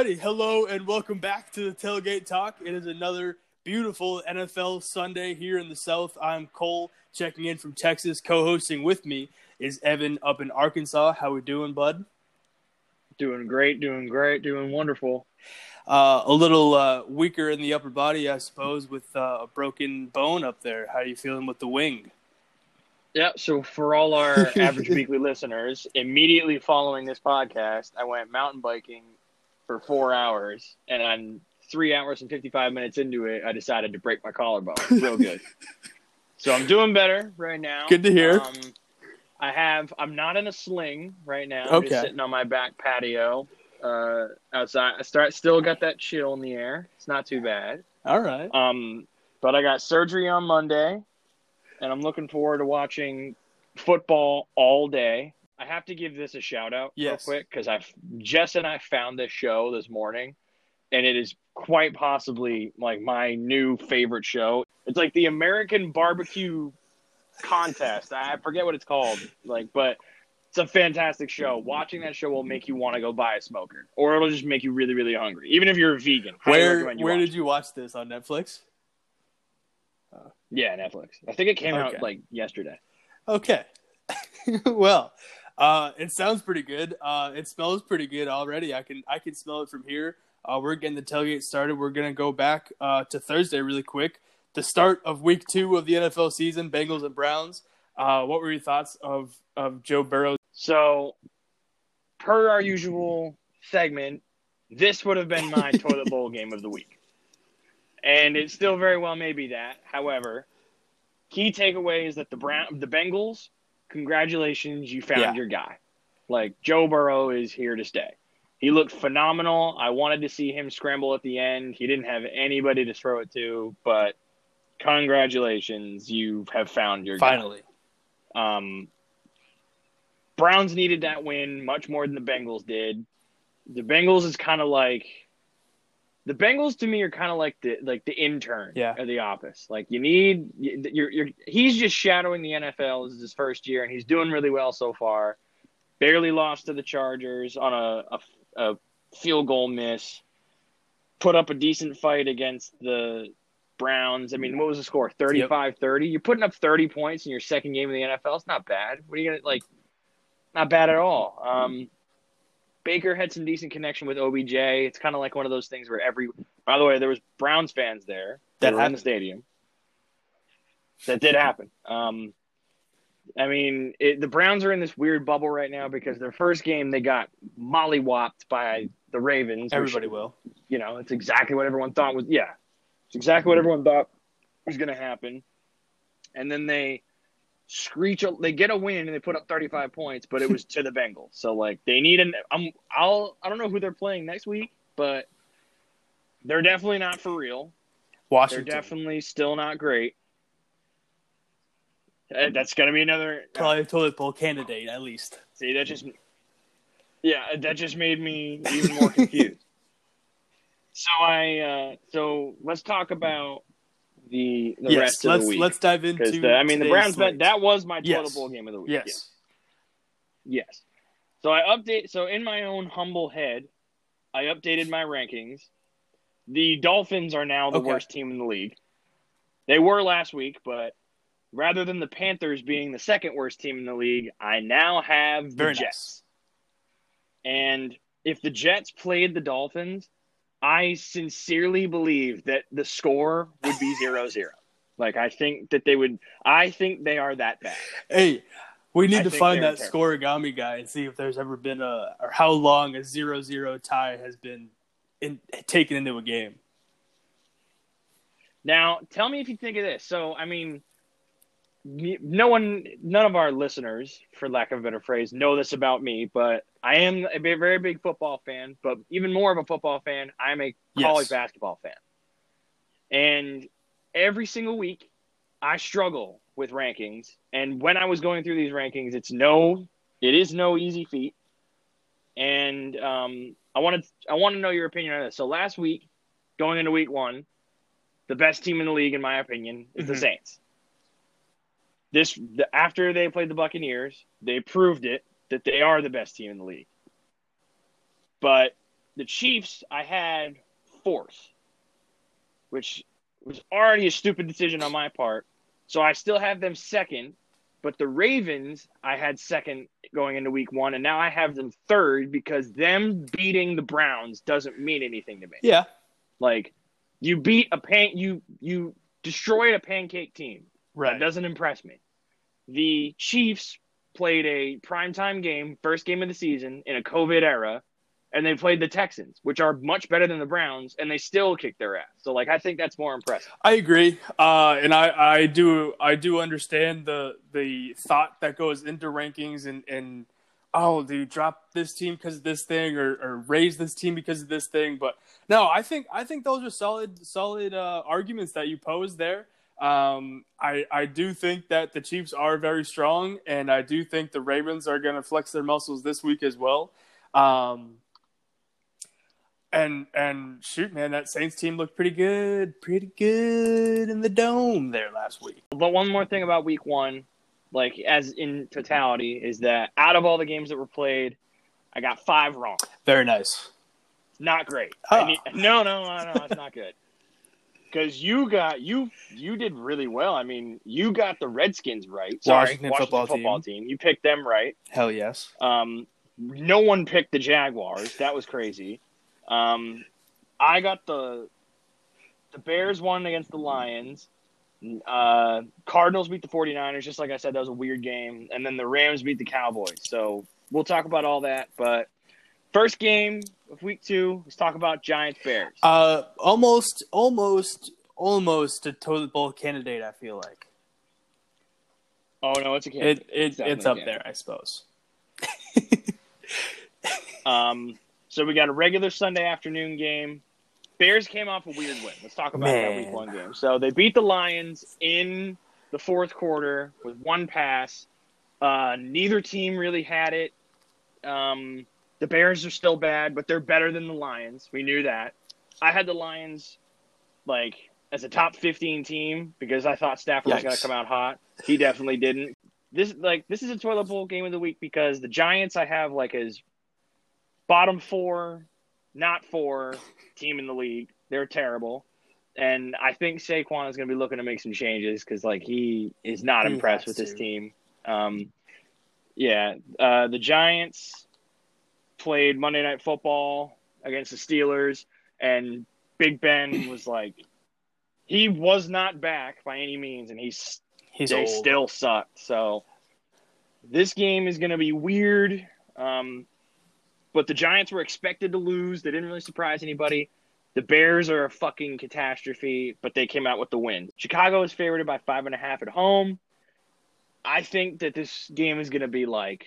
righty, hello and welcome back to the Tailgate Talk. It is another beautiful NFL Sunday here in the South. I'm Cole, checking in from Texas. Co-hosting with me is Evan up in Arkansas. How are we doing, bud? Doing great, doing great, doing wonderful. Uh, a little uh, weaker in the upper body, I suppose, with uh, a broken bone up there. How are you feeling with the wing? Yeah, so for all our average weekly listeners, immediately following this podcast, I went mountain biking for four hours, and on three hours and 55 minutes into it, I decided to break my collarbone. Real good. so I'm doing better right now. Good to hear. Um, I have, I'm not in a sling right now. I'm Okay. just sitting on my back patio uh, outside. I start, still got that chill in the air. It's not too bad. All right. Um, but I got surgery on Monday, and I'm looking forward to watching football all day. I have to give this a shout out Yes. real quick because I Jess and I found this show this morning, and it is quite possibly like my new favorite show. It's like the American Barbecue Contest. I forget what it's called, like, but it's a fantastic show. Watching that show will make you want to go buy a smoker, or it'll just make you really, really hungry, even if you're a vegan. Where where did you watch this on Netflix? Yeah, Netflix. I think it came Okay. out like yesterday. Okay. well, uh, it sounds pretty good. Uh, it smells pretty good already. I can I can smell it from here. Uh, we're getting the tailgate started. We're gonna go back uh, to Thursday really quick. The start of Week Two of the NFL season. Bengals and Browns. Uh, what were your thoughts of of Joe Burrow? So, per our usual segment, this would have been my toilet bowl game of the week. And it still very well may be that. However, key takeaway is that the Brown the Bengals, congratulations, you found Yeah. your guy. Like Joe Burrow is here to stay. He looked phenomenal. I wanted to see him scramble at the end. He didn't have anybody to throw it to, but congratulations, you have found your guy. Finally, Um, Browns needed that win much more than the Bengals did. The Bengals is kind of like the Bengals to me are kind of like the like the intern Yeah. of the office. Like you need you're you're he's just shadowing the NFL. This is his first year and he's doing really well so far. Barely lost to the Chargers on a, a, a field goal miss. Put up a decent fight against the Browns. I mean, what was the score? 35 30. You're putting up 30 points in your second game in the NFL. It's not bad. What are you going to, like, not bad at all. Um, Baker had some decent connection with OBJ. It's kind of like one of those things where every, by the way, there was Browns fans there That were in the stadium. That did happen. Um, I mean, it, the Browns are in this weird bubble right now because their first game they got mollywopped by the Ravens. which- everybody will. you know, it's exactly what everyone thought was. Yeah, it's exactly what everyone thought was going to happen. And then they screech. They get a win and they put up 35 points, but it was to the Bengals. So like they need an. I'm. I'll. I don't know who they're playing next week, but they're definitely not for real. They're Washington. definitely still not great. Uh, That's gonna be another. Probably a toilet bowl candidate at least. See, that just yeah, that just made me even more confused. so I uh, so let's talk about the the yes, rest of let's the week. let's dive into. Uh, I mean the Browns bet that was my total Yes. bowl game of the week. Yes. Yes. So I update. So in my own humble head, I updated my rankings. The Dolphins are now the Okay. worst team in the league. They were last week, but rather than the Panthers being the second worst team in the league, I now have the Very Jets. And if the Jets played the Dolphins, I sincerely believe that the score would be 0-0. Like I think that they would. I think they are that bad. Hey, we need I to find that terrible. scorigami guy and see if there's ever been a or how long a zero-zero tie has been in, taken into a game. Now, tell me if you think of this. So, I mean, no one, none of our listeners, for lack of a better phrase, know this about me, but I am a very big football fan. But even more of a football fan, I'm a college Yes. basketball fan. And every single week, I struggle with rankings. And when I was going through these rankings, it's no, it is no easy feat. And um, I wanted, I want to know your opinion on this. So last week, going into week one, the best team in the league, in my opinion, is the Mhm. Saints. This the, after they played the Buccaneers, they proved it that they are the best team in the league. But the Chiefs I had fourth, which was already a stupid decision on my part. So I still have them second, but the Ravens I had second going into week one, and now I have them third because them beating the Browns doesn't mean anything to me. Yeah. Like you beat a pan you you destroyed a pancake team. Right. That doesn't impress me. The Chiefs played a primetime game, first game of the season in a COVID era, and they played the Texans, which are much better than the Browns, and they still kicked their ass. So like I think that's more impressive. I agree, uh, and I, I do I do understand the the thought that goes into rankings and and oh, do you drop this team because of this thing or, or raise this team because of this thing? But no, I think I think those are solid solid uh, arguments that you pose there. Um, I I do think that the Chiefs are very strong, and I do think the Ravens are going to flex their muscles this week as well. Um, and and shoot, man, that Saints team looked pretty good, pretty good in the dome there last week. But one more thing about week one, like as in totality, is that out of all the games that were played, I got five wrong. Very nice. Not great. Oh. Need, no, no, no, no, it's not good. Because you got you you did really well. I mean, you got the Redskins right. Sorry, Washington football football team. You picked them right. Hell yes. Um, no one picked the Jaguars. That was crazy. Um, I got the the Bears won against the Lions. Uh, Cardinals beat the 49ers, just like I said, that was a weird game. And then the Rams beat the Cowboys. So we'll talk about all that. But first game of week two, let's talk about Giants Bears. Uh, almost, almost, almost a toilet bowl candidate. I feel like oh no, it's a game. it, it definitely it's up there, I suppose. Um, so we got a regular Sunday afternoon game. Bears came off a weird win. Let's talk about that week one game. So they beat the Lions in the fourth quarter with one pass. Uh, neither team really had it. Um, the Bears are still bad, but they're better than the Lions. We knew that. I had the Lions like as a top 15 team because I thought Stafford was going to come out hot. He definitely didn't. This like this is a toilet bowl game of the week because the Giants I have like as bottom four, not four team in the league. They're terrible. And I think Saquon is going to be looking to make some changes because, like, he is not He impressed with his to. team. Um, yeah, uh, the Giants played Monday Night Football against the Steelers, and Big Ben was like, he was not back by any means, and he's He's they old. still sucked. So this game is going to be weird. Um, but the Giants were expected to lose. They didn't really surprise anybody. The Bears are a fucking catastrophe, but they came out with the win. Chicago is favored by five and a half at home. I think that this game is going to be like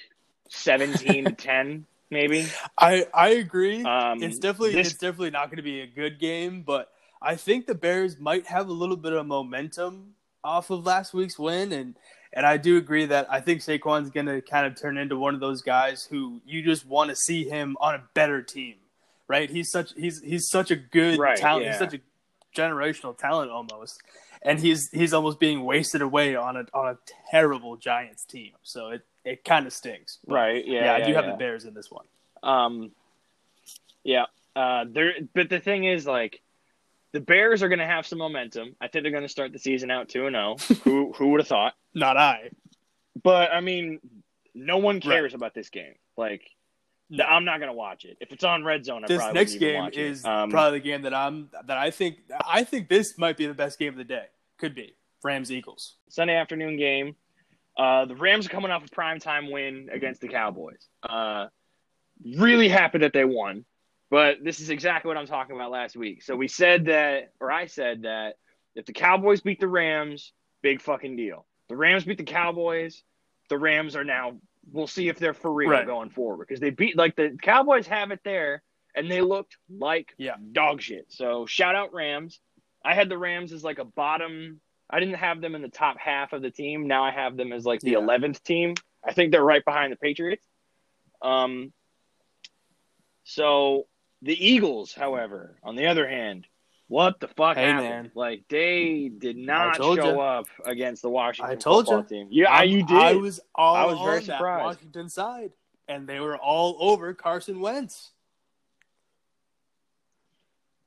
seventeen to ten, maybe. I I agree. Um, it's definitely this- it's definitely not going to be a good game, but I think the Bears might have a little bit of momentum off of last week's win, and and I do agree that I think Saquon's going to kind of turn into one of those guys who you just want to see him on a better team, right? He's such he's he's such a good Right, talent. yeah. He's such a generational talent almost, and he's he's almost being wasted away on a on a terrible Giants team. So it it kind of stinks. But, Right? Yeah, Yeah, I do have yeah. the Bears in this one. Um, yeah. Uh, there, but the thing is, like, the Bears are going to have some momentum. I think they're going to start the season out two and zero. Who who would have thought? Not I. But I mean, no one cares about this game. Like. I'm not going to watch it. If it's on Red Zone, I this probably next game watch it. is Um, probably the game that I'm that I think I think this might be the best game of the day. Could be Rams Eagles. Sunday afternoon game. Uh, the Rams are coming off a primetime win against the Cowboys. Uh, really happy that they won. But this is exactly what I'm talking about last week. So we said that, or I said that, if the Cowboys beat the Rams, big fucking deal. The Rams beat the Cowboys. The Rams are now. We'll see if they're for real Right. going forward because they beat like the Cowboys have it there, and they looked like Yeah. dog shit. So shout out Rams. I had the Rams as like a bottom. I didn't have them in the top half of the team. Now I have them as like the Yeah. eleventh team. I think they're right behind the Patriots. Um. So the Eagles, however, on the other hand, what the fuck Hey, happened? man. Like they did not show ya. up against the Washington I told football ya. team. Yeah, I'm- you did. I was all I was very on surprised. Washington side, and they were all over Carson Wentz.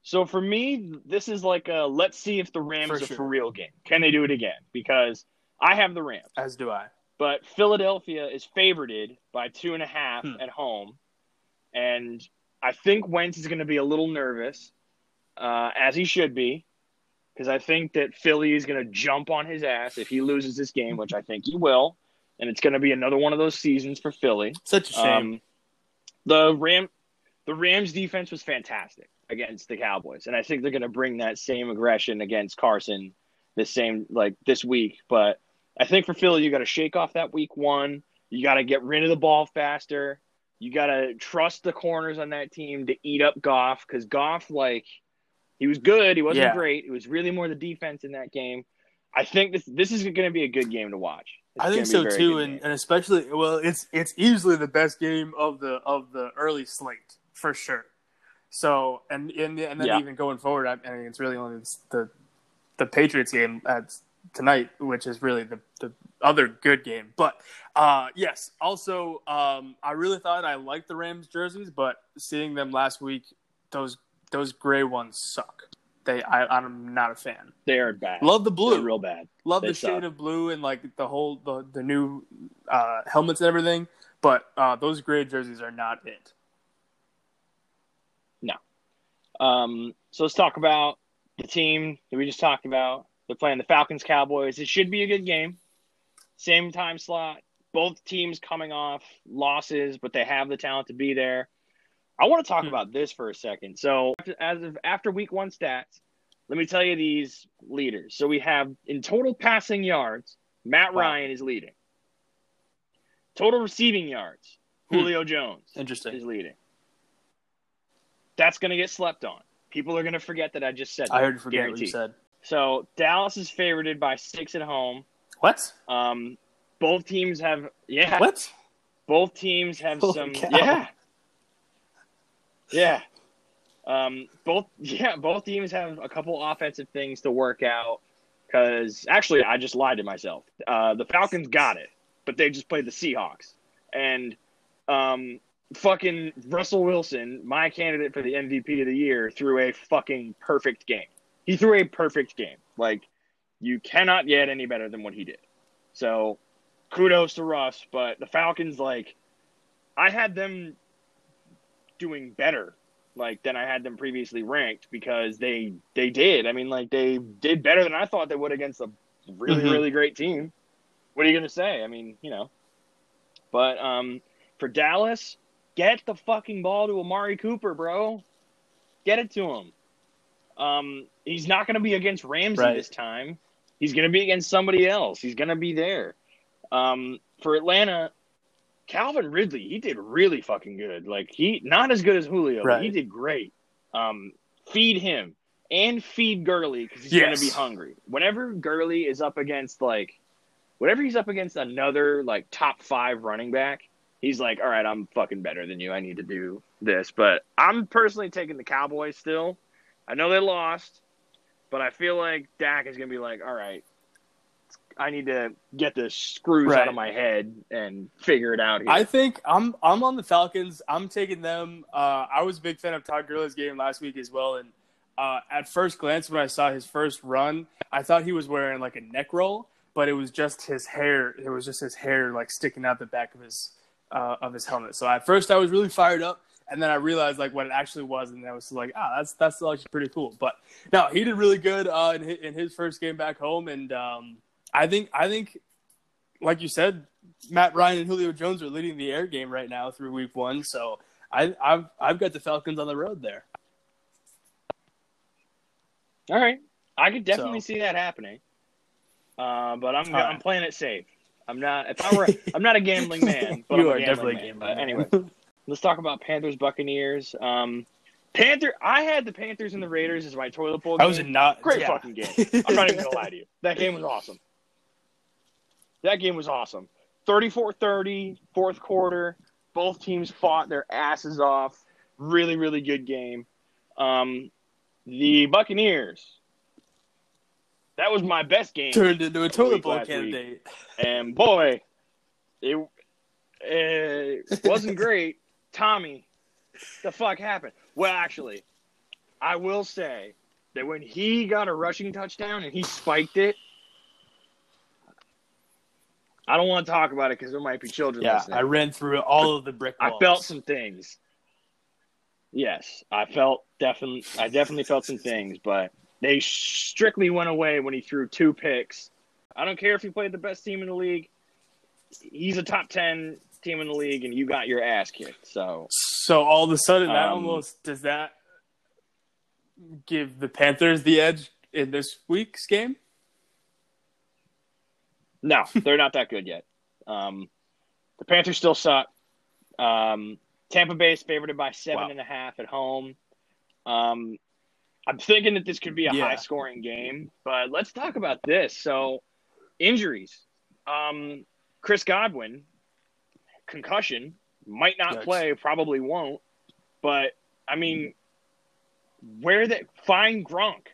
So for me, this is like a let's see if the Rams For are sure. for real game. Can they do it again? Because I have the Rams, As do I. but Philadelphia is favorited by two and a half Hmm. at home, and I think Wentz is going to be a little nervous, uh, as he should be, because I think that Philly is going to jump on his ass if he loses this game, which I think he will, and it's going to be another one of those seasons for Philly. Such a shame. Um, the Ram, the Rams defense was fantastic against the Cowboys, and I think they're going to bring that same aggression against Carson this same like this week. But I think for Philly, you got to shake off that week one. You got to get rid of the ball faster. You got to trust the corners on that team to eat up Goff because Goff, like, he was good. He wasn't Yeah. great. It was really more the defense in that game. I think this this is going to be a good game to watch. I think gonna be a so too, and, game. and especially well, it's it's easily the best game of the of the early slate for sure. So and and, and then Yeah. even going forward, I, I mean, it's really only the the Patriots game at tonight, which is really the the other good game. But uh, yes, also um, I really thought I liked the Rams jerseys, but seeing them last week, those those gray ones suck. They I, I'm not a fan. they are bad. Love the They're blue. real bad. Love They the suck. shade of blue and like the whole the the new uh, helmets and everything, but uh, those gray jerseys are not it. No. Um, so let's talk about the team that we just talked about. They're playing the Falcons Cowboys. It should be a good game. Same time slot. Both teams coming off losses, but they have the talent to be there. I want to talk Hmm. about this for a second. So, as of after week one stats, let me tell you these leaders. So we have in total passing yards, Matt Wow. Ryan is leading. Total receiving yards, Hmm. Julio Jones Interesting. is leading. That's going to get slept on. People are going to forget that I just said. I heard you forget what you said. So Dallas is favorited by six at home. What? Um, both teams have yeah. What? Both teams have Holy some cow. yeah. Yeah. Um, both yeah, both teams have a couple offensive things to work out. Because actually, I just lied to myself. Uh, the Falcons got it, but they just played the Seahawks, and um, fucking Russell Wilson, my candidate for the MVP of the year, threw a fucking perfect game. He threw a perfect game. Like you cannot get any better than what he did. So kudos to Russ, but the Falcons like I had them doing better like than I had them previously ranked because they they did. I mean like they did better than I thought they would against a really Mhm. really great team. What are you going to say? I mean, you know. But um for Dallas, get the fucking ball to Amari Cooper, bro. Get it to him. Um he's not going to be against Ramsey Right. this time. He's going to be against somebody else. He's going to be there. Um, for Atlanta, Calvin Ridley, he did really fucking good. Like he not as good as Julio, but he did great. Um, feed him and feed Gurley because he's gonna be hungry. Whenever Gurley is up against like, whenever he's up against another like top five running back, he's like, all right, I'm fucking better than you. I need to do this. But I'm personally taking the Cowboys still. I know they lost, but I feel like Dak is going to be like, all right, I need to get the screws out of my head and figure it out here. I think I'm I'm on the Falcons. I'm taking them. Uh, I was a big fan of Todd Gurley's game last week as well, and uh, at first glance when I saw his first run, I thought he was wearing like a neck roll, but it was just his hair. It was just his hair like sticking out the back of his uh, of his helmet. So at first I was really fired up, and then I realized like what it actually was, and I was like, ah, that's that's actually pretty cool. But no, he did really good uh, in his, in his first game back home, and um, I think I think like you said, Matt Ryan and Julio Jones are leading the air game right now through week one. So I, I've I've got the Falcons on the road there. All right, I could definitely So- see that happening. Uh, but I'm All right. I'm playing it safe. I'm not if I were I'm not a gambling man, but you I'm are a definitely gambling a man. gambling. But anyway, let's talk about Panthers Buccaneers. Um, Panther, I had the Panthers and the Raiders as my toilet bowl. I Game. was not Great yeah. fucking game. I'm not even gonna lie to you. That game was awesome. That game was awesome. 34-30, fourth quarter. Both teams fought their asses off. Really, really good game. Um, the Buccaneers. That was my best game. Turned into a toilet bowl last week. candidate. And boy, it, it wasn't great. Tommy, the fuck happened? Well, actually, I will say that when he got a rushing touchdown and he spiked it, I don't want to talk about it because there might be children Yeah, listening. I ran through all of the brick I felt some things. Yes, I felt definitely. I definitely felt some things, but they strictly went away when he threw two picks. I don't care if he played the best team in the league. He's a top ten team in the league, and you got your ass kicked. So So all of a sudden, that Um, almost does that give the Panthers the edge in this week's game? No, they're not that good yet. Um, the Panthers still suck. Um, Tampa Bay is favored by seven Wow. and a half at home. Um, I'm thinking that this could be a Yeah. high scoring game, but let's talk about this. So, injuries. Um, Chris Godwin, concussion, might not Yikes. play, probably won't. But I mean, where that find Gronk,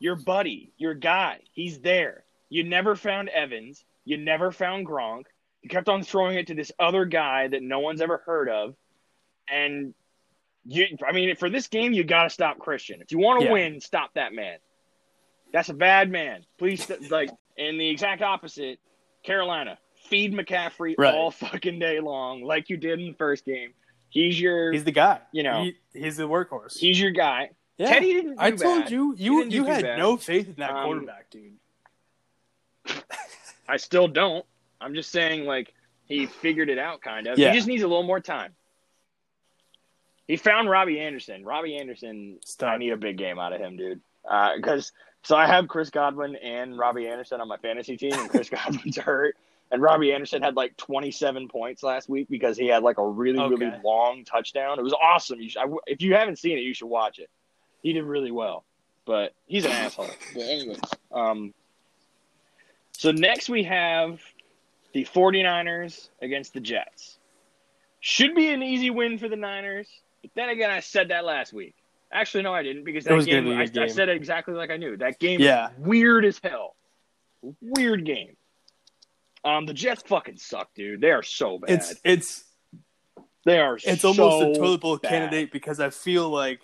your buddy, your guy, he's there. You never found Evans. You never found Gronk. You kept on throwing it to this other guy that no one's ever heard of, and you. I mean, for this game, you got to stop Christian. If you want to Yeah. win, stop that man. That's a bad man. Please, st- like, and the exact opposite, Carolina. Feed McCaffrey Right. all fucking day long, like you did in the first game. He's your, He's the guy. You know. He- he's the workhorse. he's your guy. yeah. Teddy didn't. Do I told you, you you had bad. no faith in that Um, quarterback, dude. I still don't. I'm just saying, like, he figured it out, kind of. Yeah. He just needs a little more time. He found Robbie Anderson. Robbie Anderson, Stud. I need a big game out of him, dude. Because so I have Chris Godwin and Robbie Anderson on my fantasy team, and Chris Godwin's hurt. And Robbie Anderson had like 27 points last week because he had like a really, really long touchdown. It was awesome. You should, I, if you haven't seen it, you should watch it. He did really well, but he's an asshole. But anyways, um, so next we have the 49ers against the Jets. Should be an easy win for the Niners. But then again, I said that last week. Actually, no, I didn't because that was game, be I, good I said it exactly like I knew. That game Yeah. was weird as hell. Weird game. Um, the Jets fucking suck, dude. They are so bad. It's it's they are. it's so almost a toilet bowl bad. candidate because I feel like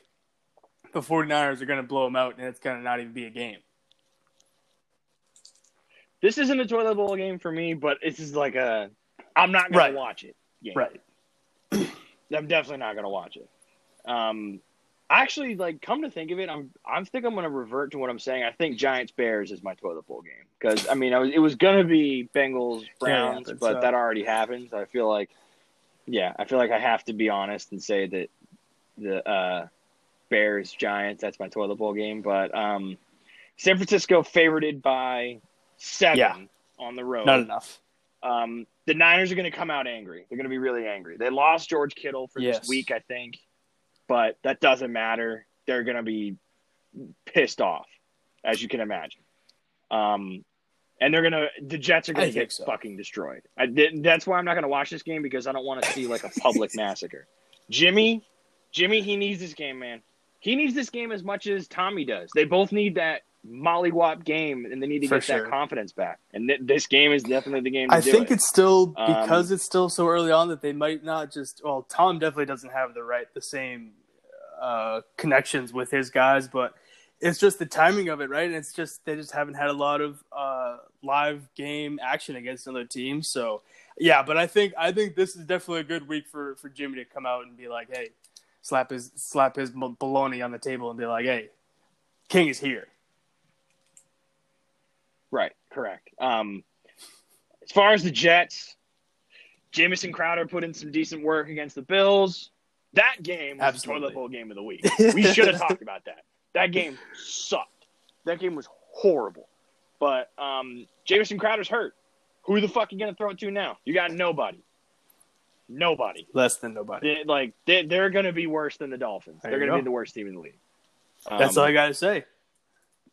the 49ers are going to blow them out and it's going to not even be a game. This isn't a toilet bowl game for me, but this is like a. I'm not gonna Right. watch it. Game. Right. I'm definitely not gonna watch it. Um, actually, like, come to think of it, I'm I think I'm gonna revert to what I'm saying. I think Giants Bears is my toilet bowl game because I mean I was, it was gonna be Bengals Browns, Yeah, but, uh, that already happened. So I feel like, yeah, I feel like I have to be honest and say that the uh, Bears Giants that's my toilet bowl game. But um, San Francisco favorited by seven Yeah. on the road. Not enough. Um, the Niners are going to come out angry. They're going to be really angry. They lost George Kittle for Yes. this week, I think, but that doesn't matter. They're going to be pissed off, as you can imagine. Um, and they're gonna the Jets are gonna get so. fucking destroyed. I, th- that's why I'm not gonna watch this game because I don't want to see like a public massacre. Jimmy, Jimmy, he needs this game, man. He needs this game as much as Tommy does. They both need that mollywop game, and they need to For get sure. that confidence back. And th- this game is definitely the game. To I do think it. it's still Um, because it's still so early on that they might not just. Well, Tom definitely doesn't have the right, the same uh, connections with his guys, but it's just the timing of it, right? And it's just they just haven't had a lot of uh, live game action against another team. So yeah, but I think I think this is definitely a good week for for Jimmy to come out and be like, hey, slap his slap his baloney on the table and be like, hey, King is here. Right, correct. Um, as far as the Jets, Jamison Crowder put in some decent work against the Bills. That game was the Absolutely. toilet bowl game of the week. We should have talked about that. That game sucked. That game was horrible. But um, Jamison Crowder's hurt. Who the fuck are you gonna throw it to now? You got nobody. Nobody. Less than nobody. They, like they, they're gonna be worse than the Dolphins. There they're gonna go. be the worst team in the league. That's Um, all I gotta say.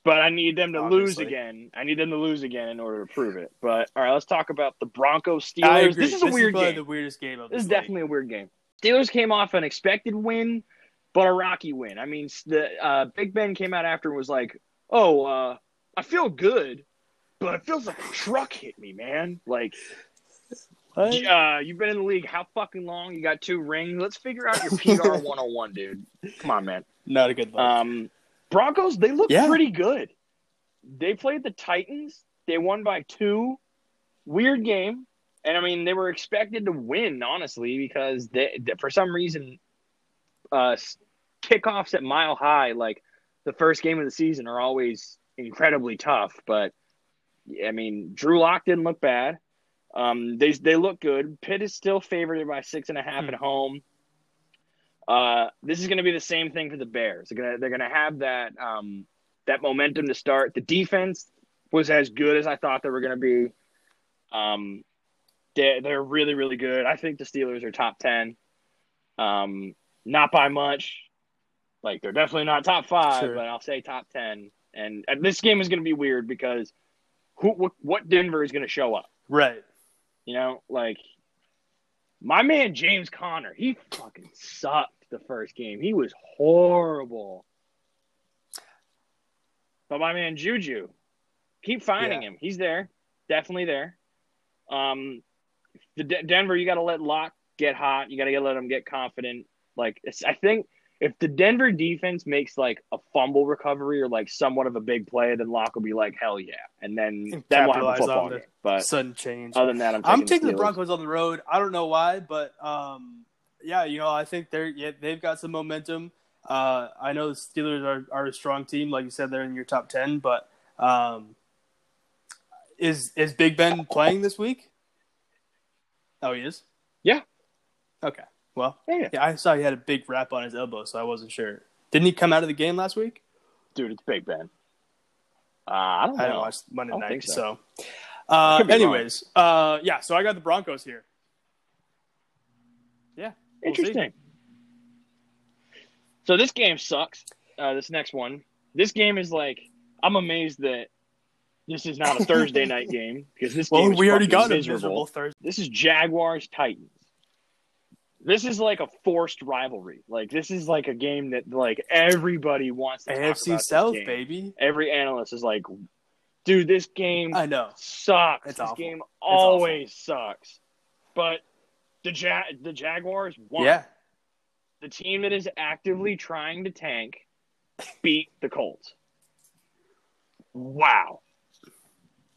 But I need them to lose again. I need them to lose again in order to prove it. But all right, let's talk about the Broncos Steelers. This is a weird probably game. the weirdest game of This is league. definitely a weird game. Steelers came off an expected win, but a rocky win. I mean, the uh, Big Ben came out after and was like, "Oh, uh, I feel good, but it feels like a truck hit me, man. Like, uh, you've been in the league how fucking long? You got two rings. Let's figure out your PR 101, dude. Come on, man. Not a good look. Um, Broncos, they look Yeah. pretty good. They played the Titans. They won by two. Weird game. And I mean, they were expected to win, honestly, because they, they- for some reason, uh, kickoffs at Mile High, like the first game of the season, are always incredibly tough. But I mean, Drew Lock didn't look bad. Um, they they look good. Pitt is still favored by six and a half Hmm. at home. Uh, this is going to be the same thing for the Bears. They're gonna they're gonna have that um, that momentum to start. The defense was as good as I thought they were going to be. Um, they they're really really good. I think the Steelers are top ten. Um, not by much. Like they're definitely not top five, Sure. but I'll say top ten. And, and this game is going to be weird because who what, what Denver is going to show up? Right. You know, like my man James Conner, he fucking sucked the first game. He was horrible. But my man Juju, keep finding Yeah. him. He's there, definitely there. Um, the D- Denver, you got to let Lock get hot. You got to let him get confident. Like it's, I think if the Denver defense makes like a fumble recovery or like somewhat of a big play, then Lock will be like hell yeah, and then And then we'll have a football on the game. But Sudden change. other than that, I'm taking, I'm taking the Steelers. Broncos on the road. I don't know why, but um, yeah, you know, I think they're yeah, they've got some momentum. Uh, I know the Steelers are, are a strong team, like you said, they're in your top ten. But um, is is Big Ben playing this week? Oh, he is. Yeah. Okay. Well, Yeah, yeah. I saw he had a big wrap on his elbow, so I wasn't sure. Didn't he come out of the game last week? dude, it's Big Ben. Uh, I don't know. I didn't watch Monday night, so. so. Uh, anyways, uh, yeah, so I got the Broncos here. Yeah, we'll see. Interesting. So this game sucks. Uh, this next one. This game is like I'm amazed that this is not a Thursday night game because this Well, game is we already got a miserable. miserable Thursday. This is Jaguars Titans. This is like a forced rivalry. Like this is like a game that like everybody wants to AFC South, baby. Every analyst is like, dude, this game I know. sucks. It's this awful. game always sucks. But the ja- the Jaguars won. Yeah, The team that is actively trying to tank beat the Colts. Wow.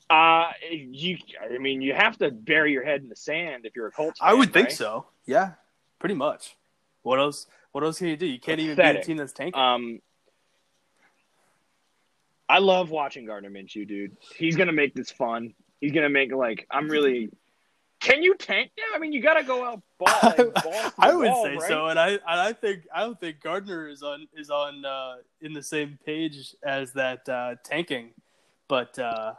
Uh you I mean you have to bury your head in the sand if you're a Colts fan, I would think right? so. Yeah, pretty much. What else? What else can you do? You can't even beat a team that's tanking. Um I love watching Gardner Minshew, dude. He's gonna make this fun. He's gonna make like I'm really. Can you tank them? I mean, you gotta go out ball. Like, balls to I would wall, say right? so, and I and I think I don't think Gardner is on is on uh, in the same page as that uh, tanking, but uh,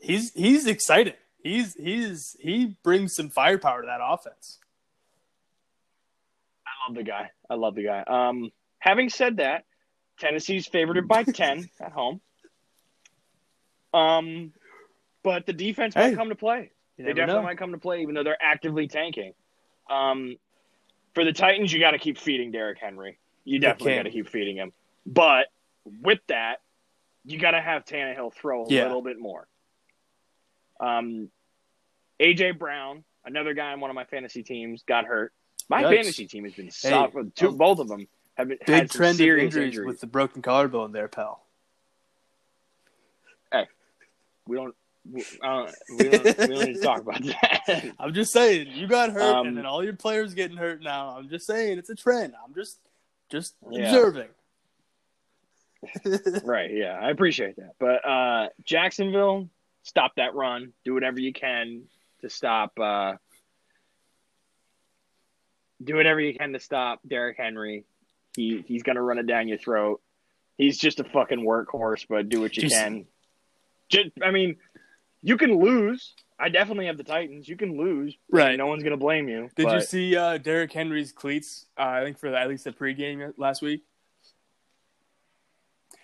he's he's exciting. He's he's he brings some firepower to that offense. Love the guy. I love the guy. Um, having said that, Tennessee's favored by ten at home. Um, but the defense Hey, might come to play. They definitely know. might come to play, even though they're actively tanking. Um, for the Titans, you got to keep feeding Derrick Henry. You definitely got to keep feeding him. But with that, you got to have Tannehill throw a Yeah. little bit more. Um, AJ Brown, another guy on one of my fantasy teams, got hurt. My Yikes. fantasy team has been soft. Two, um, both of them have been Big trend serious injuries, injuries. with the broken collarbone there, pal. We don't. We, uh, we, don't we don't need to talk about that. I'm just saying, you got hurt, Um, and then all your players getting hurt now. I'm just saying, it's a trend. I'm just just Yeah. observing. Right, yeah, I appreciate that. But uh Jacksonville, stop that run. Do whatever you can to stop uh do whatever you can to stop Derrick Henry. He he's gonna run it down your throat. He's just a fucking workhorse, but do what you Just- can. Just, I mean, you can lose. I definitely have the Titans. You can lose. Right. No one's gonna blame you. Did you see uh, Derrick Henry's cleats? Uh, I think for the, at least the pregame last week,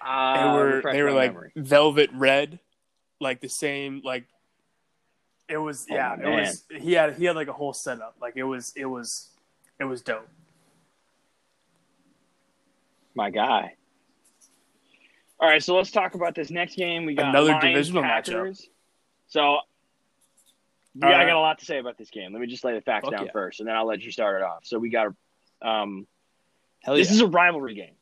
they Uh, were they were like memory. velvet red, like the same like. It was Oh, yeah. it was he had he had like a whole setup. Like it was it was it was dope. My guy. All right, so let's talk about this next game. We got Another Lions, divisional Packers. So, yeah, I got a lot to say about this game. Let me just lay the facts Fuck down yeah. first, and then I'll let you start it off. So we got, um, Hell this is a rivalry game.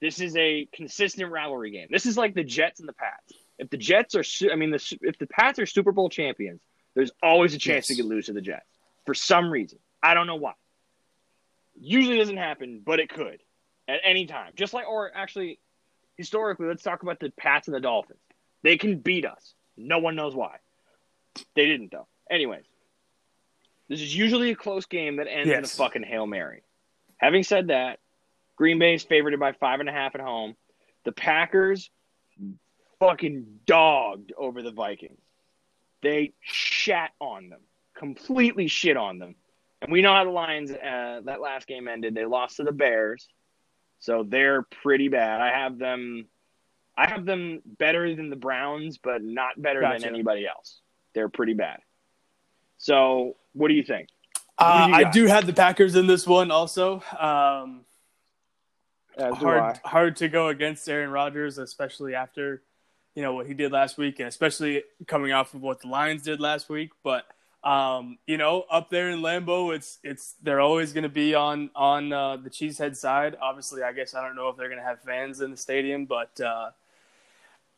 This is a consistent rivalry game. This is like the Jets and the Pats. If the Jets are, su- I mean, the, if the Pats are Super Bowl champions, there's always a chance Yes. they could lose to the Jets for some reason. I don't know why. Usually doesn't happen, but it could at any time. Just like, or actually, historically, let's talk about the Pats and the Dolphins. They can beat us. No one knows why. They didn't though. Anyways, this is usually a close game that ends in a fucking hail mary. Having said that, Green Bay is favored by five and a half at home. The Packers fucking dogged over the Vikings. They shat on them, completely shit on them. And we know how the Lions uh, that last game ended. They lost to the Bears, so they're pretty bad. I have them. I have them better than the Browns, but not better Gotcha. than anybody else. They're pretty bad. So, what do you think? Uh, do you I do have the Packers in this one also. Um, hard hard to go against Aaron Rodgers, especially after you know what he did last week, and especially coming off of what the Lions did last week. But um, you know, up there in Lambeau, it's it's they're always going to be on on uh, the Cheesehead side. Obviously, I guess I don't know if they're going to have fans in the stadium, but uh,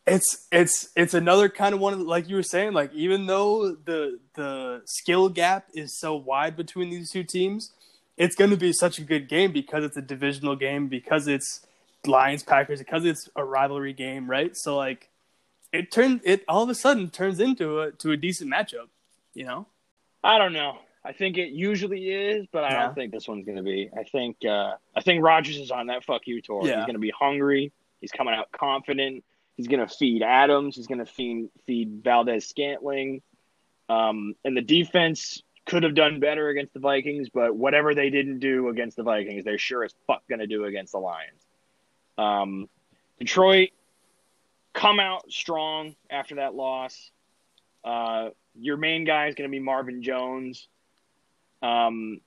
it's it's it's another kind of one of like you were saying. Like even though the the skill gap is so wide between these two teams, it's going to be such a good game because it's a divisional game because it's Lions Packers because it's a rivalry game, right? So like it turned it all of a sudden turns into a to a decent matchup, you know? I don't know. I think it usually is, but I Yeah. don't think this one's going to be. I think uh, I think Rodgers is on that fuck you tour. Yeah. He's going to be hungry. He's coming out confident. He's going to feed Adams. He's going to feed feed Valdes-Scantling. Um, and the defense could have done better against the Vikings, but whatever they didn't do against the Vikings, they're sure as fuck going to do against the Lions. Um, Detroit come out strong after that loss. Uh, your main guy is going to be Marvin Jones. Um,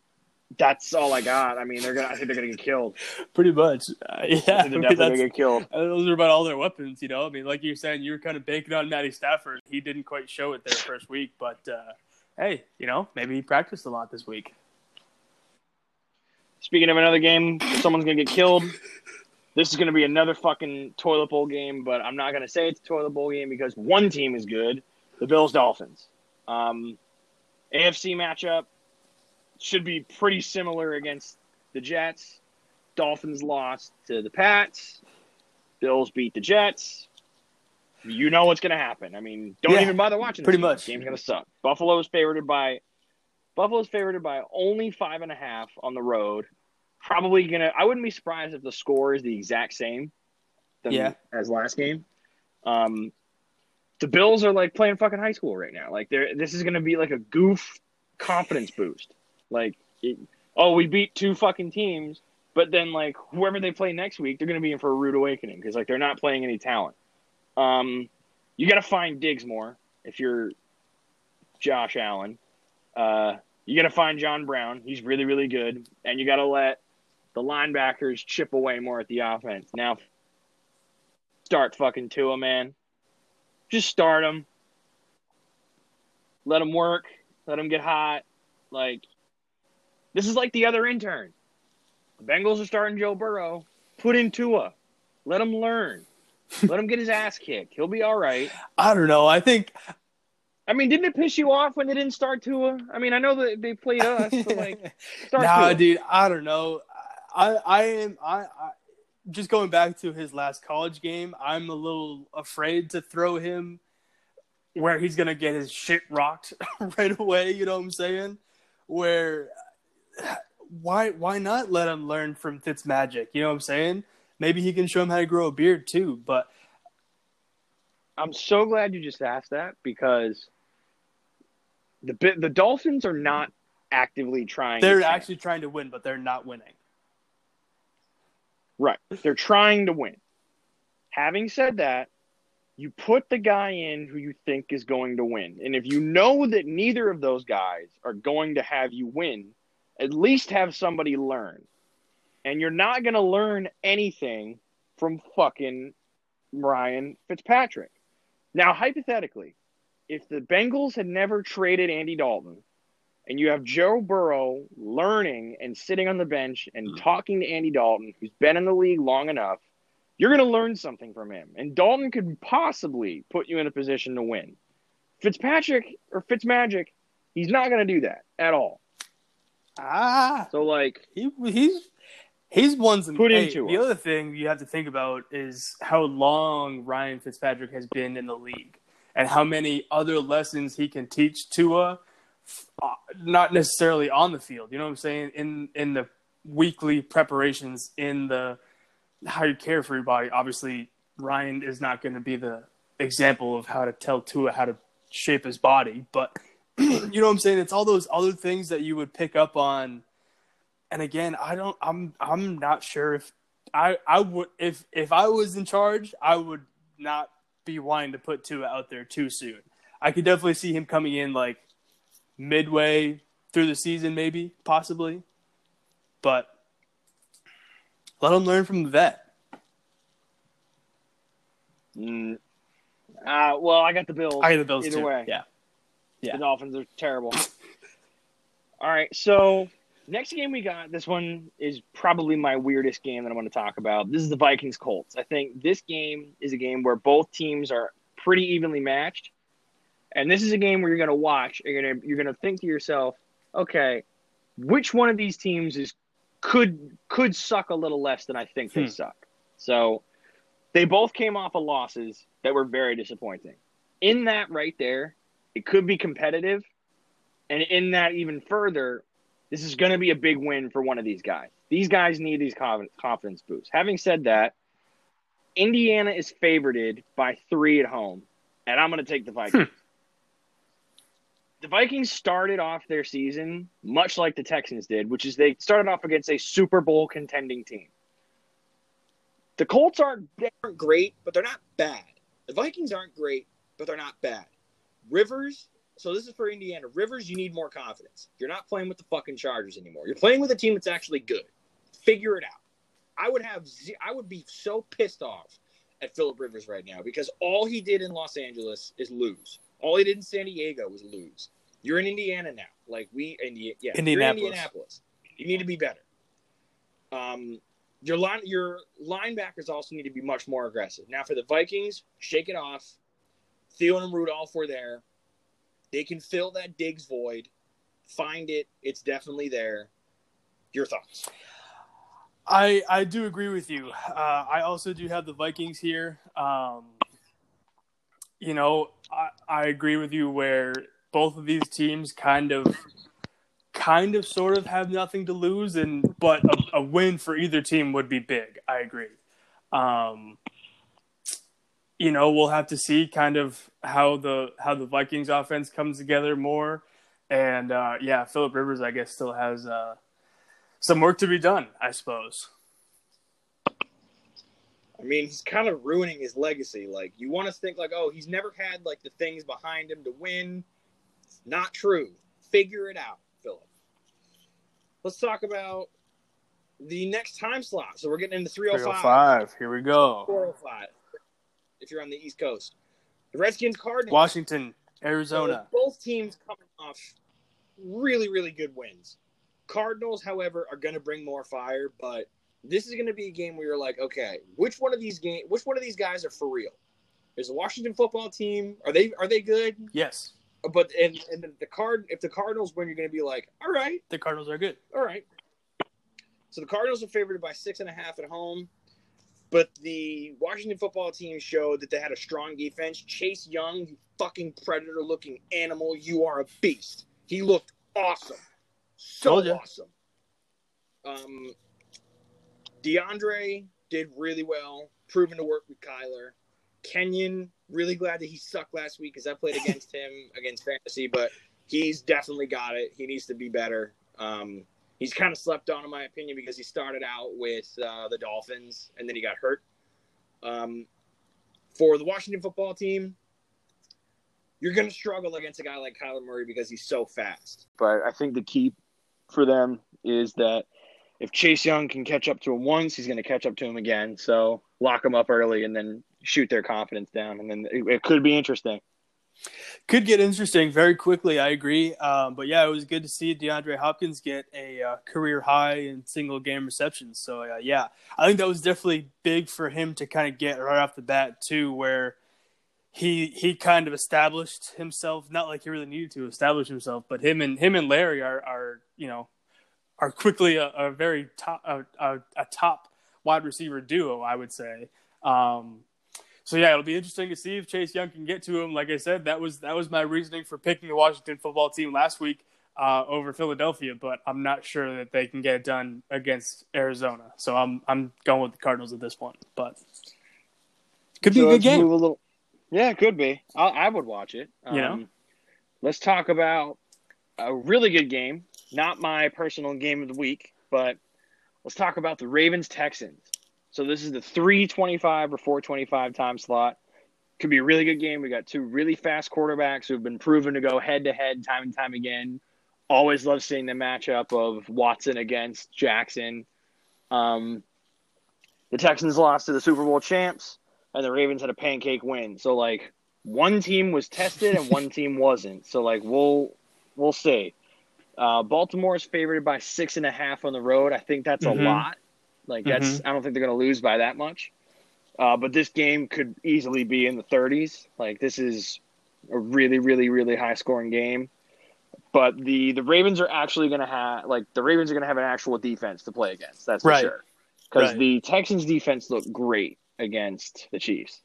that's all I got. I mean, they're gonna. I think they're gonna get killed. Pretty much. Uh, yeah. I mean, they're definitely that's- gonna get killed. those are about all their weapons, you know. I mean, like you were saying, you were kind of banking on Matty Stafford. He didn't quite show it their first week, but uh, hey, you know, maybe he practiced a lot this week. Speaking of another game, someone's gonna get killed. This is gonna be another fucking toilet bowl game, but I'm not gonna say it's a toilet bowl game because one team is good, the Bills Dolphins. Um, AFC matchup should be pretty similar against the Jets. Dolphins lost to the Pats. Bills beat the Jets. You know what's gonna happen. I mean, don't Yeah, even bother watching. This pretty game. much. Game's gonna suck. Buffalo's favored by Buffalo's favored by only five and a half on the road. Probably gonna. I wouldn't be surprised if the score is the exact same. Yeah. As last game. Um, the Bills are like playing fucking high school right now. Like they're. This is gonna be like a goof confidence boost. Like, it, oh, we beat two fucking teams, but then like whoever they play next week, they're gonna be in for a rude awakening because like they're not playing any talent. Um, you got to find Diggs more if you're Josh Allen. Uh, you got to find John Brown. He's really, really good. And you got to let the linebackers chip away more at the offense. Now, start fucking Tua, man. Just start them, Let them work. Let them get hot. Like, this is like the other intern. The Bengals are starting Joe Burrow. Put in Tua. Let him learn. Let him get his ass kicked. He'll be all right. I don't know. I think I mean, didn't it piss you off when they didn't start Tua? I mean, I know that they played us, but like, start nah, Tua. dude, I don't know. I I am I, I just going back to his last college game. I'm a little afraid to throw him where he's gonna get his shit rocked right away. You know what I'm saying? Where why why not let him learn from Fitzmagic? You know what I'm saying? Maybe he can show him how to grow a beard too. But I'm so glad you just asked that because the the Dolphins are not actively trying. they're actually trying to win, but they're not winning. Right. They're trying to win. Having said that, you put the guy in who you think is going to win, and if you know that neither of those guys are going to have you win, at least have somebody learn. And you're not going to learn anything from fucking Ryan Fitzpatrick. Now, hypothetically, if the Bengals had never traded Andy Dalton and you have Joe Burrow learning and sitting on the bench and talking to Andy Dalton, who's been in the league long enough you're going to learn something from him. And Dalton could possibly put you in a position to win. Fitzpatrick or Fitzmagic, he's not going to do that at all. Ah, So, like, he he's he's one's some. Put hey, into the him. other thing you have to think about is how long Ryan Fitzpatrick has been in the league and how many other lessons he can teach Tua, uh, Uh, not necessarily on the field. You know what I'm saying? In in the weekly preparations, in the how you care for your body. Obviously, Ryan is not going to be the example of how to tell Tua how to shape his body, but you know what I'm saying? It's all those other things that you would pick up on. And again, I don't I'm I'm not sure if I I would if if I was in charge, I would not be wanting to put Tua out there too soon. I could definitely see him coming in like midway through the season maybe, possibly. But let him learn from the vet. mm, uh, well, I got the Bills. I get the Bills Either too. way. Yeah. yeah. The Dolphins are terrible. All right, so next game we got, this one is probably my weirdest game that I'm going to talk about. This is the Vikings Colts. I think this game is a game where both teams are pretty evenly matched. And this is a game where you're going to watch and you're going to you're going to think to yourself, okay, which one of these teams is could could suck a little less than I think they Hmm. suck. So they both came off of losses that were very disappointing. In that right there, it could be competitive. And in that even further, this is going to be a big win for one of these guys. These guys need these confidence, confidence boosts. Having said that, Indiana is favored by three at home, and I'm going to take the Vikings. The Vikings started off their season much like the Texans did, which is they started off against a Super Bowl contending team. The Colts aren't aren't great, but they're not bad. The Vikings aren't great, but they're not bad. Rivers, so this is for Indiana. Rivers, you need more confidence. You're not playing with the fucking Chargers anymore. You're playing with a team that's actually good. Figure it out. I would have I would be so pissed off at Philip Rivers right now because all he did in Los Angeles is lose. All he did in San Diego was lose. You're in Indiana now. Like we Indi- yeah, you're in Indianapolis. Indianapolis. You need to be better. Um your line your linebackers also need to be much more aggressive. Now for the Vikings, shake it off. Thielen and Rudolph were there. They can fill that Diggs void. Find it. It's definitely there. Your thoughts? I I do agree with you. Uh, I also do have the Vikings here. Um, you know, I, I agree with you where both of these teams kind of, kind of, sort of have nothing to lose, and but a, a win for either team would be big. I agree. Um, you know, we'll have to see kind of how the how the Vikings offense comes together more, and uh, yeah, Philip Rivers, I guess, still has. Uh, some work to be done, I suppose. I mean, he's kind of ruining his legacy. Like you want to think like, oh, he's never had like the things behind him to win. It's not true. Figure it out, Philip. Let's talk about the next time slot. So we're getting into 305. 305. Here we go. 405 if you're on the East Coast. The Redskins Cardinals. Washington, So Arizona. both teams coming off really, really good wins. Cardinals, however, are going to bring more fire, but this is going to be a game where you're like, okay, which one of these game, which one of these guys are for real? Is the Washington football team are they are they good? Yes, But and and the card if the Cardinals win, you're going to be like, all right, the Cardinals are good. all right. So the Cardinals are favored by six and a half at home, but the Washington football team showed that they had a strong defense. Chase Young, you fucking predator looking animal, you are a beast. He looked awesome. So awesome. Um DeAndre did really well, proven to work with Kyler. Kenyan, really glad that he sucked last week because I played against him against fantasy, but he's definitely got it. He needs to be better. Um, he's kind of slept on, in my opinion, because he started out with uh, the Dolphins and then he got hurt. Um, for the Washington football team, you're going to struggle against a guy like Kyler Murray because he's so fast. But I think the key for them is that if Chase Young can catch up to him once, he's going to catch up to him again. So lock him up early and then shoot their confidence down, and then it, it could be interesting. Could get interesting very quickly. I agree. Um, but yeah, it was good to see DeAndre Hopkins get a uh, career high in single game receptions. So uh, yeah, I think that was definitely big for him to kind of get right off the bat too, where he he kind of established himself. Not like he really needed to establish himself, but him and him and Larry are are you know are quickly a, a very top a, a, a, top wide receiver duo. I would say. Um, so yeah, it'll be interesting to see if Chase Young can get to him. Like I said, that was that was my reasoning for picking the Washington football team last week uh, over Philadelphia, but I'm not sure that they can get it done against Arizona. So I'm I'm going with the Cardinals at this point, but could be so a good game. A little... Yeah, it could be. I, I would watch it. Um, you know, let's talk about a really good game. Not my personal game of the week, but let's talk about the Ravens Texans. So this is the 325 or 425 time slot. Could be a really good game. We got two really fast quarterbacks who have been proven to go head to head time and time again. Always love seeing the matchup of Watson against Jackson. Um, the Texans lost to the Super Bowl champs, and the Ravens had a pancake win. So like one team was tested and one team wasn't. So like we'll we'll see. Uh, Baltimore is favored by six and a half on the road. I think that's mm-hmm. a lot. Like that's mm-hmm. I don't think they're going to lose by that much. Uh, but this game could easily be in the 30s. Like this is a really, really, really high scoring game. But the the Ravens are actually going to have like the Ravens are going to have an actual defense to play against. That's for right. sure. Because right. the Texans defense looked great against the Chiefs.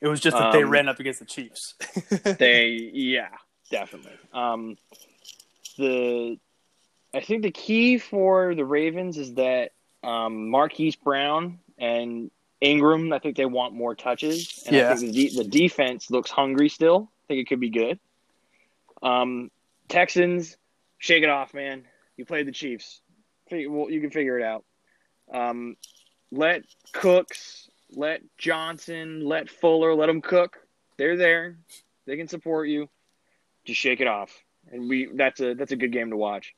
It was just that um, they ran up against the Chiefs. they yeah, definitely. Um, the I think the key for the Ravens is that um, Marquise Brown and Ingram. I think they want more touches, and yeah. I think the, de- the defense looks hungry still. I think it could be good. Um, Texans, shake it off, man. You played the Chiefs. Well, you can figure it out. Um, let Cooks, let Johnson, let Fuller, let them cook. They're there. They can support you. Just shake it off, and we. That's a that's a good game to watch.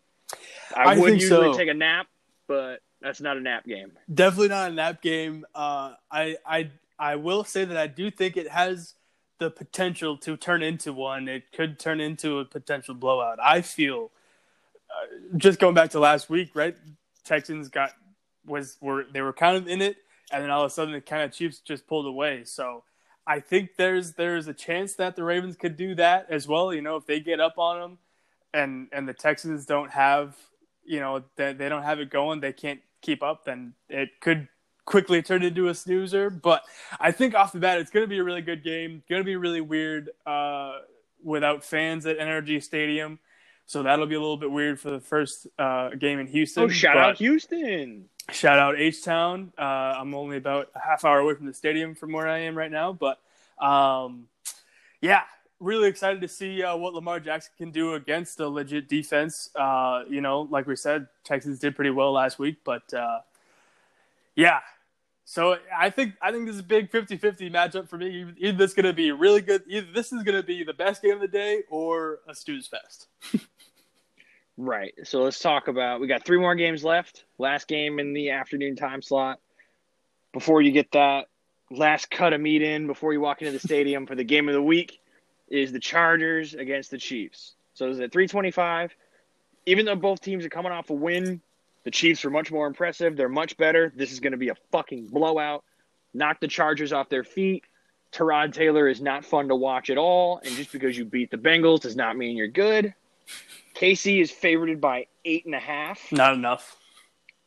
I, I would usually so. take a nap, but that's not a nap game. Definitely not a nap game. Uh, I I I will say that I do think it has the potential to turn into one. It could turn into a potential blowout. I feel uh, just going back to last week, right? Texans got was were they were kind of in it, and then all of a sudden the kind of Chiefs just pulled away. So I think there's there's a chance that the Ravens could do that as well. You know, if they get up on them, and and the Texans don't have you know they, they don't have it going, they can't keep up, then it could quickly turn into a snoozer. But I think off the bat, it's going to be a really good game. Going to be really weird uh, without fans at NRG Stadium. So that'll be a little bit weird for the first uh, game in Houston. Oh, shout out Houston! Shout out H Town. Uh, I'm only about a half hour away from the stadium from where I am right now, but um, yeah, really excited to see uh, what Lamar Jackson can do against a legit defense. Uh, you know, like we said, Texans did pretty well last week, but uh, yeah. So I think I think this is a big 50-50 matchup for me. Either this is going to be really good. Either this is going to be the best game of the day or a Stews fest. right. So let's talk about. We got three more games left. Last game in the afternoon time slot. Before you get that last cut of meat in, before you walk into the stadium for the game of the week is the Chargers against the Chiefs. So it's at 325. Even though both teams are coming off a win, the Chiefs are much more impressive. They're much better. This is going to be a fucking blowout. Knock the Chargers off their feet. Tyrod Taylor is not fun to watch at all. And just because you beat the Bengals does not mean you're good. KC is favored by eight and a half. Not enough.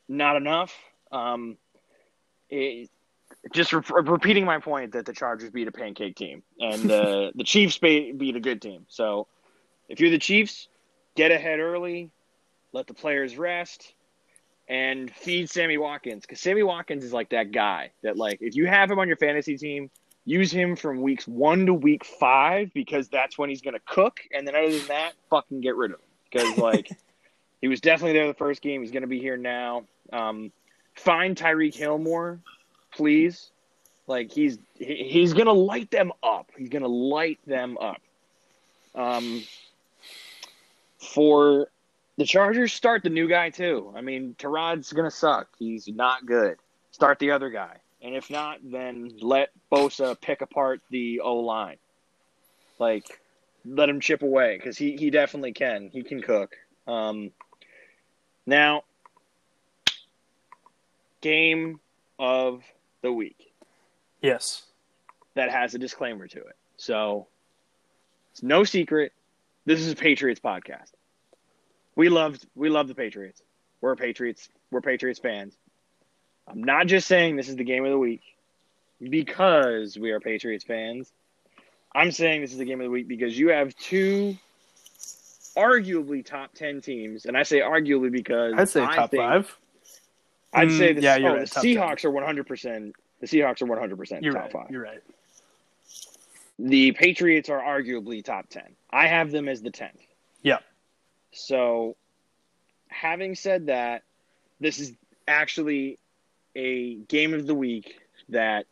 Not enough. Um, it, just re- repeating my point that the Chargers beat a pancake team and uh, the Chiefs beat a good team. So if you're the Chiefs, get ahead early, let the players rest, and feed Sammy Watkins because Sammy Watkins is like that guy that like if you have him on your fantasy team, use him from weeks one to week five because that's when he's gonna cook, and then other than that, fucking get rid of him because like he was definitely there the first game. He's gonna be here now. Um, find Tyreek Hill more please. Like he's he's gonna light them up. He's gonna light them up. Um, for the Chargers, start the new guy too. I mean, Tyrod's gonna suck. He's not good. Start the other guy, and if not, then let Bosa pick apart the O line. Like, let him chip away because he he definitely can. He can cook. Um, now, game of the week Yes. that has a disclaimer to it. So it's no secret. This is a Patriots podcast. We loved we love the Patriots. We're Patriots. We're Patriots fans. I'm not just saying this is the game of the week because we are Patriots fans. I'm saying this is the game of the week because you have two arguably top 10 teams and I say arguably because I'd say I top five. I'd say Mm, the, yeah, oh, right, the top 10. Seahawks are 100% the Seahawks are 100% top right. 5. You're right. The Patriots are arguably top 10. I have them as the 10th. Yeah. So, having said that, this is actually a game of the week that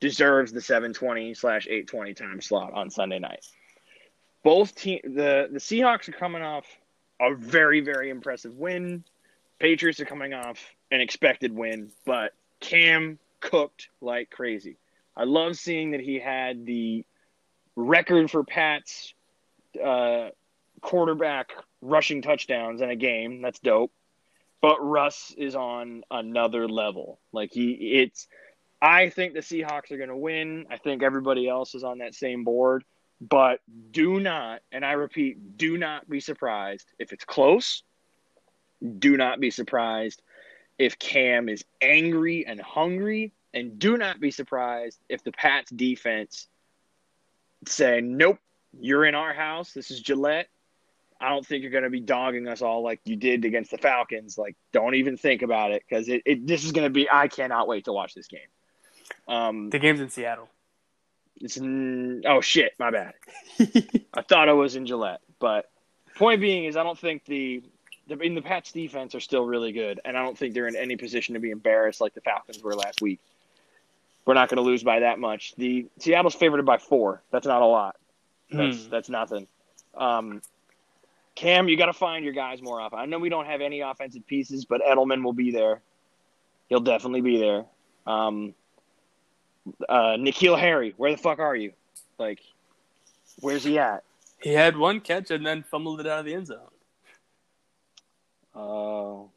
deserves the 720 slash 820 time slot on Sunday night. Both team the the Seahawks are coming off a very very impressive win. Patriots are coming off an expected win, but Cam cooked like crazy. I love seeing that he had the record for Pat's uh, quarterback rushing touchdowns in a game. That's dope. But Russ is on another level. Like he, it's. I think the Seahawks are going to win. I think everybody else is on that same board. But do not, and I repeat, do not be surprised if it's close. Do not be surprised if Cam is angry and hungry. And do not be surprised if the Pats defense say, nope, you're in our house. This is Gillette. I don't think you're going to be dogging us all like you did against the Falcons. Like, don't even think about it because it, it, this is going to be, I cannot wait to watch this game. Um, The game's in Seattle. it's, mm, oh shit, my bad. I thought I was in Gillette, but point being is I don't think the the in the Pats defense are still really good, and I don't think they're in any position to be embarrassed like the Falcons were last week. We're not going to lose by that much. The Seattle's favored by four. That's not a lot. That's Hmm. that's nothing. Um, Cam, you got to find your guys more often. I know we don't have any offensive pieces, but Edelman will be there. He'll definitely be there. Um, uh, N'Keal Harry, where the fuck are you? Like, where's he at? He had one catch and then fumbled it out of the end zone. Oh,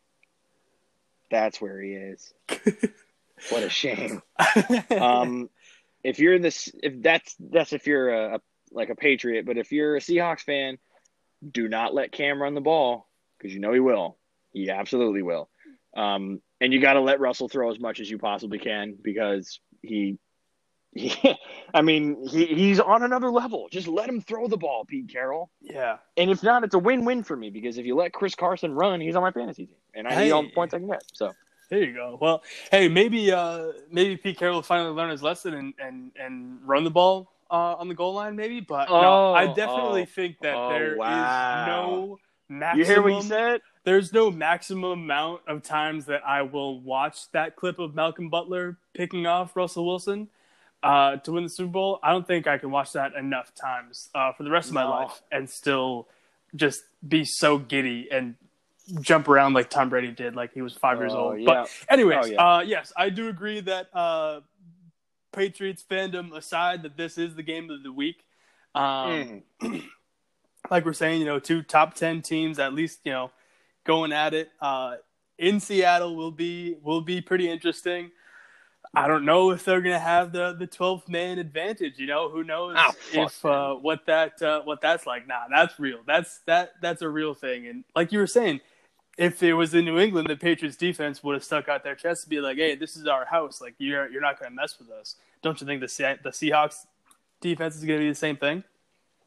that's where he is. what a shame. Um, if you're this, if that's that's if you're a, a like a Patriot, but if you're a Seahawks fan, do not let Cam run the ball because you know he will. He absolutely will. Um, and you got to let Russell throw as much as you possibly can because he, he I mean, he, he's on another level. Just let him throw the ball, Pete Carroll. yeah. And if not, it's a win-win for me because if you let Chris Carson run, he's on my fantasy team, and I need all the points I can get. So There you go. Well, hey, maybe uh, maybe Pete Carroll will finally learn his lesson and and, and run the ball uh, on the goal line, maybe. But no, Oh, I definitely oh, think that oh, there is wow. no maximum. you hear what he said? There's no maximum amount of times that I will watch that clip of Malcolm Butler picking off Russell Wilson uh, to win the Super Bowl. I don't think I can watch that enough times uh, for the rest of my No. life and still just be so giddy and jump around like Tom Brady did, like he was five years Oh, old. yeah. But anyways, Oh, yeah. uh, yes, I do agree that uh, Patriots fandom aside, that this is the game of the week. Um, Mm. like we're saying, you know, two top ten teams at least, you know, going at it. Uh, in Seattle will be will be pretty interesting. I don't know if they're gonna have the the twelfth man advantage. You know, who knows fuck if uh, what that uh, what that's like. Nah, that's real. That's that that's a real thing. And like you were saying, if it was in New England, the Patriots defense would have stuck out their chest to be like, "Hey, this is our house. Like you're you're not gonna mess with us." Don't you think the Se- the Seahawks defense is gonna be the same thing?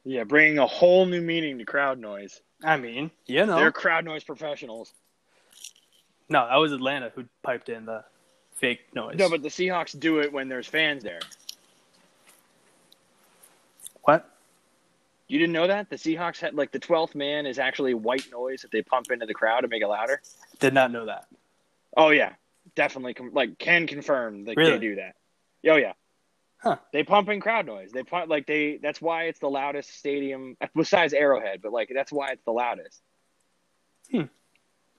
Yeah, bringing a whole new meaning to crowd noise. I mean, you know, They're crowd noise professionals. no, that was Atlanta who piped in the fake noise. No, but the Seahawks do it when there's fans there. what? You didn't know that the Seahawks had like the twelfth man is actually white noise that they pump into the crowd to make it louder. Did not know that. Oh yeah, definitely. Com- like can confirm that Really? they do that. Oh yeah. Huh. They pump in crowd noise. They pump like they. That's why it's the loudest stadium besides Arrowhead. But like that's why it's the loudest. Hmm.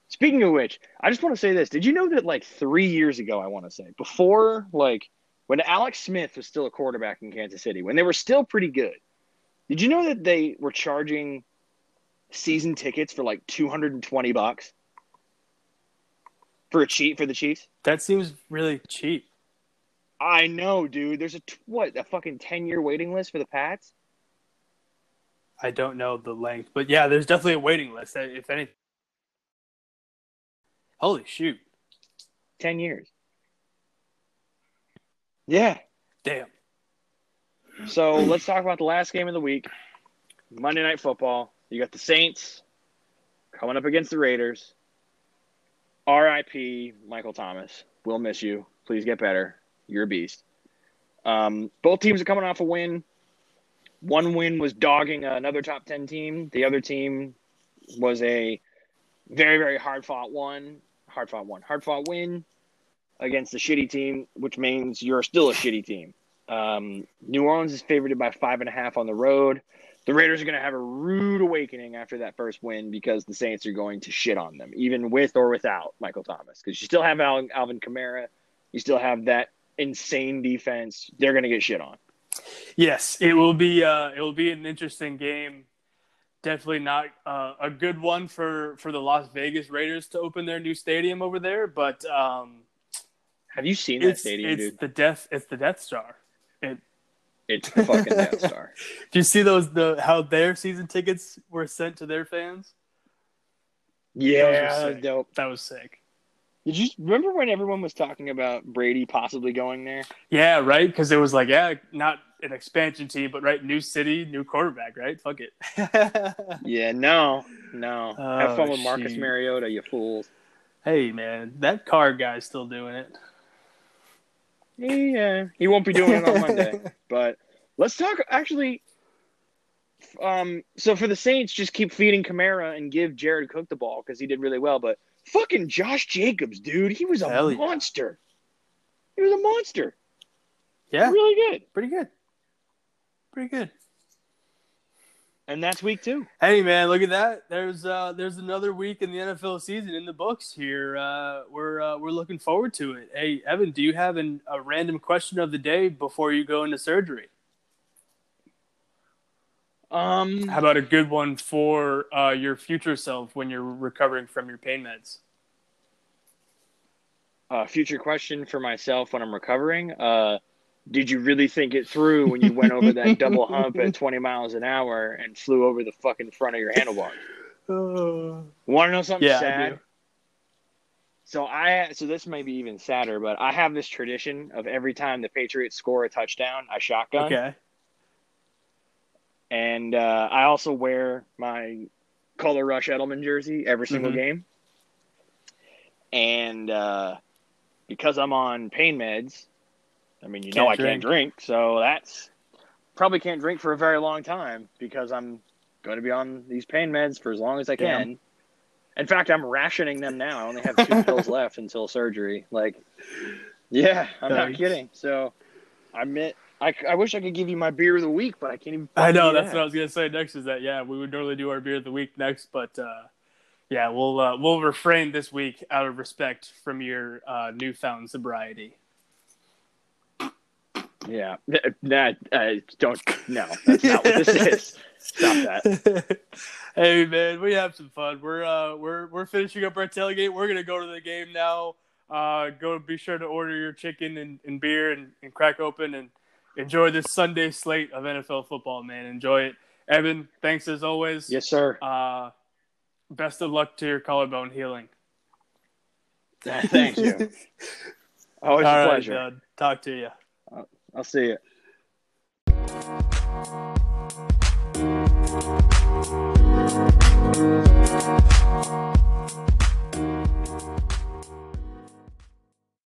Speaking of which, I just want to say this. Did you know that like three years ago, I want to say before like when Alex Smith was still a quarterback in Kansas City, when they were still pretty good, Did you know that they were charging season tickets for like 220 bucks for a cheat for the Chiefs? That seems really cheap. I know, dude. There's a what a fucking 10 year waiting list for the Pats. I don't know the length, but yeah, there's definitely a waiting list. If any, holy shoot, 10 years. Yeah. damn. So let's talk about the last game of the week Monday Night Football. You got the Saints coming up against the Raiders. RIP, Michael Thomas. We'll miss you. Please get better. You're a beast. Um, both teams are coming off a win. One win was dogging another top 10 team. The other team was a very, very hard fought one. Hard fought one. Hard fought win against a shitty team, which means you're still a shitty team. Um, New Orleans is favored by five and a half on the road. The Raiders are going to have a rude awakening after that first win because the Saints are going to shit on them, even with or without Michael Thomas. Because you still have Al- Alvin Kamara, you still have that insane defense. They're going to get shit on. Yes, it will be. Uh, it will be an interesting game. Definitely not uh, a good one for for the Las Vegas Raiders to open their new stadium over there, but um, Have you seen that it's stadium, it's dude? the death. It's the Death Star. It, It's the fucking Death Star. do you see those the how their season tickets were sent to their fans? Yeah, Those are sick. dope. That was sick. Did you remember when everyone was talking about Brady possibly going there? Yeah, right. Because it was like, yeah, not an expansion team, but right, new city, new quarterback, right? Fuck it. Yeah, no, no. Have Oh, fun with Marcus shoot. Mariota, you fools. hey, man, that car guy's still doing it. Yeah, he won't be doing it on Monday. But let's talk. Actually, um, so for the Saints, just keep feeding Kamara and give Jared Cook the ball because he did really well. But fucking Josh Jacobs, dude, he was a Hell yeah. monster. He was a monster. Yeah, Really good. pretty good. Pretty good. And that's week two. Hey man, look at that. There's uh there's another week in the NFL season in the books here. Uh we're uh, we're looking forward to it. Hey Evan, do you have an, a random question of the day before you go into surgery? Um, How about a good one for uh, your future self when you're recovering from your pain meds? uh, future question for myself when I'm recovering. Uh, did you really think it through when you went over that double hump at 20 miles an hour and flew over the fucking front of your handlebars? Uh, Want to know something Yeah, sad? do. So I so this may be even sadder, but I have this tradition of every time the Patriots score a touchdown, I shotgun, okay. and uh, I also wear my Color Rush Edelman jersey every single Mhm. game. And uh, because I'm on pain meds, I mean, you know, Can't I can't drink, so that's probably can't drink for a very long time because I'm going to be on these pain meds for as long as I Damn. can. In fact, I'm rationing them now. I only have two pills left until surgery. Like, yeah, I'm not kidding. So, I admit, I, I wish I could give you my beer of the week, but I can't even. I know that's that. what I was gonna say next. Is that yeah, we would normally do our beer of the week next, but uh, yeah, we'll uh, we'll refrain this week out of respect from your uh, newfound sobriety. Yeah, that uh, don't. No, that's not what this is. Stop that. hey man, we have some fun. We're uh we're we're finishing up our tailgate. We're gonna go to the game now. Uh, go be sure to order your chicken and, and beer and, and crack open and enjoy this Sunday slate of NFL football, man. Enjoy it. Evan, thanks as always. Yes, sir. Uh, best of luck to your collarbone healing. Thank you. Always All a right, pleasure. bud. Talk to you. I'll see you.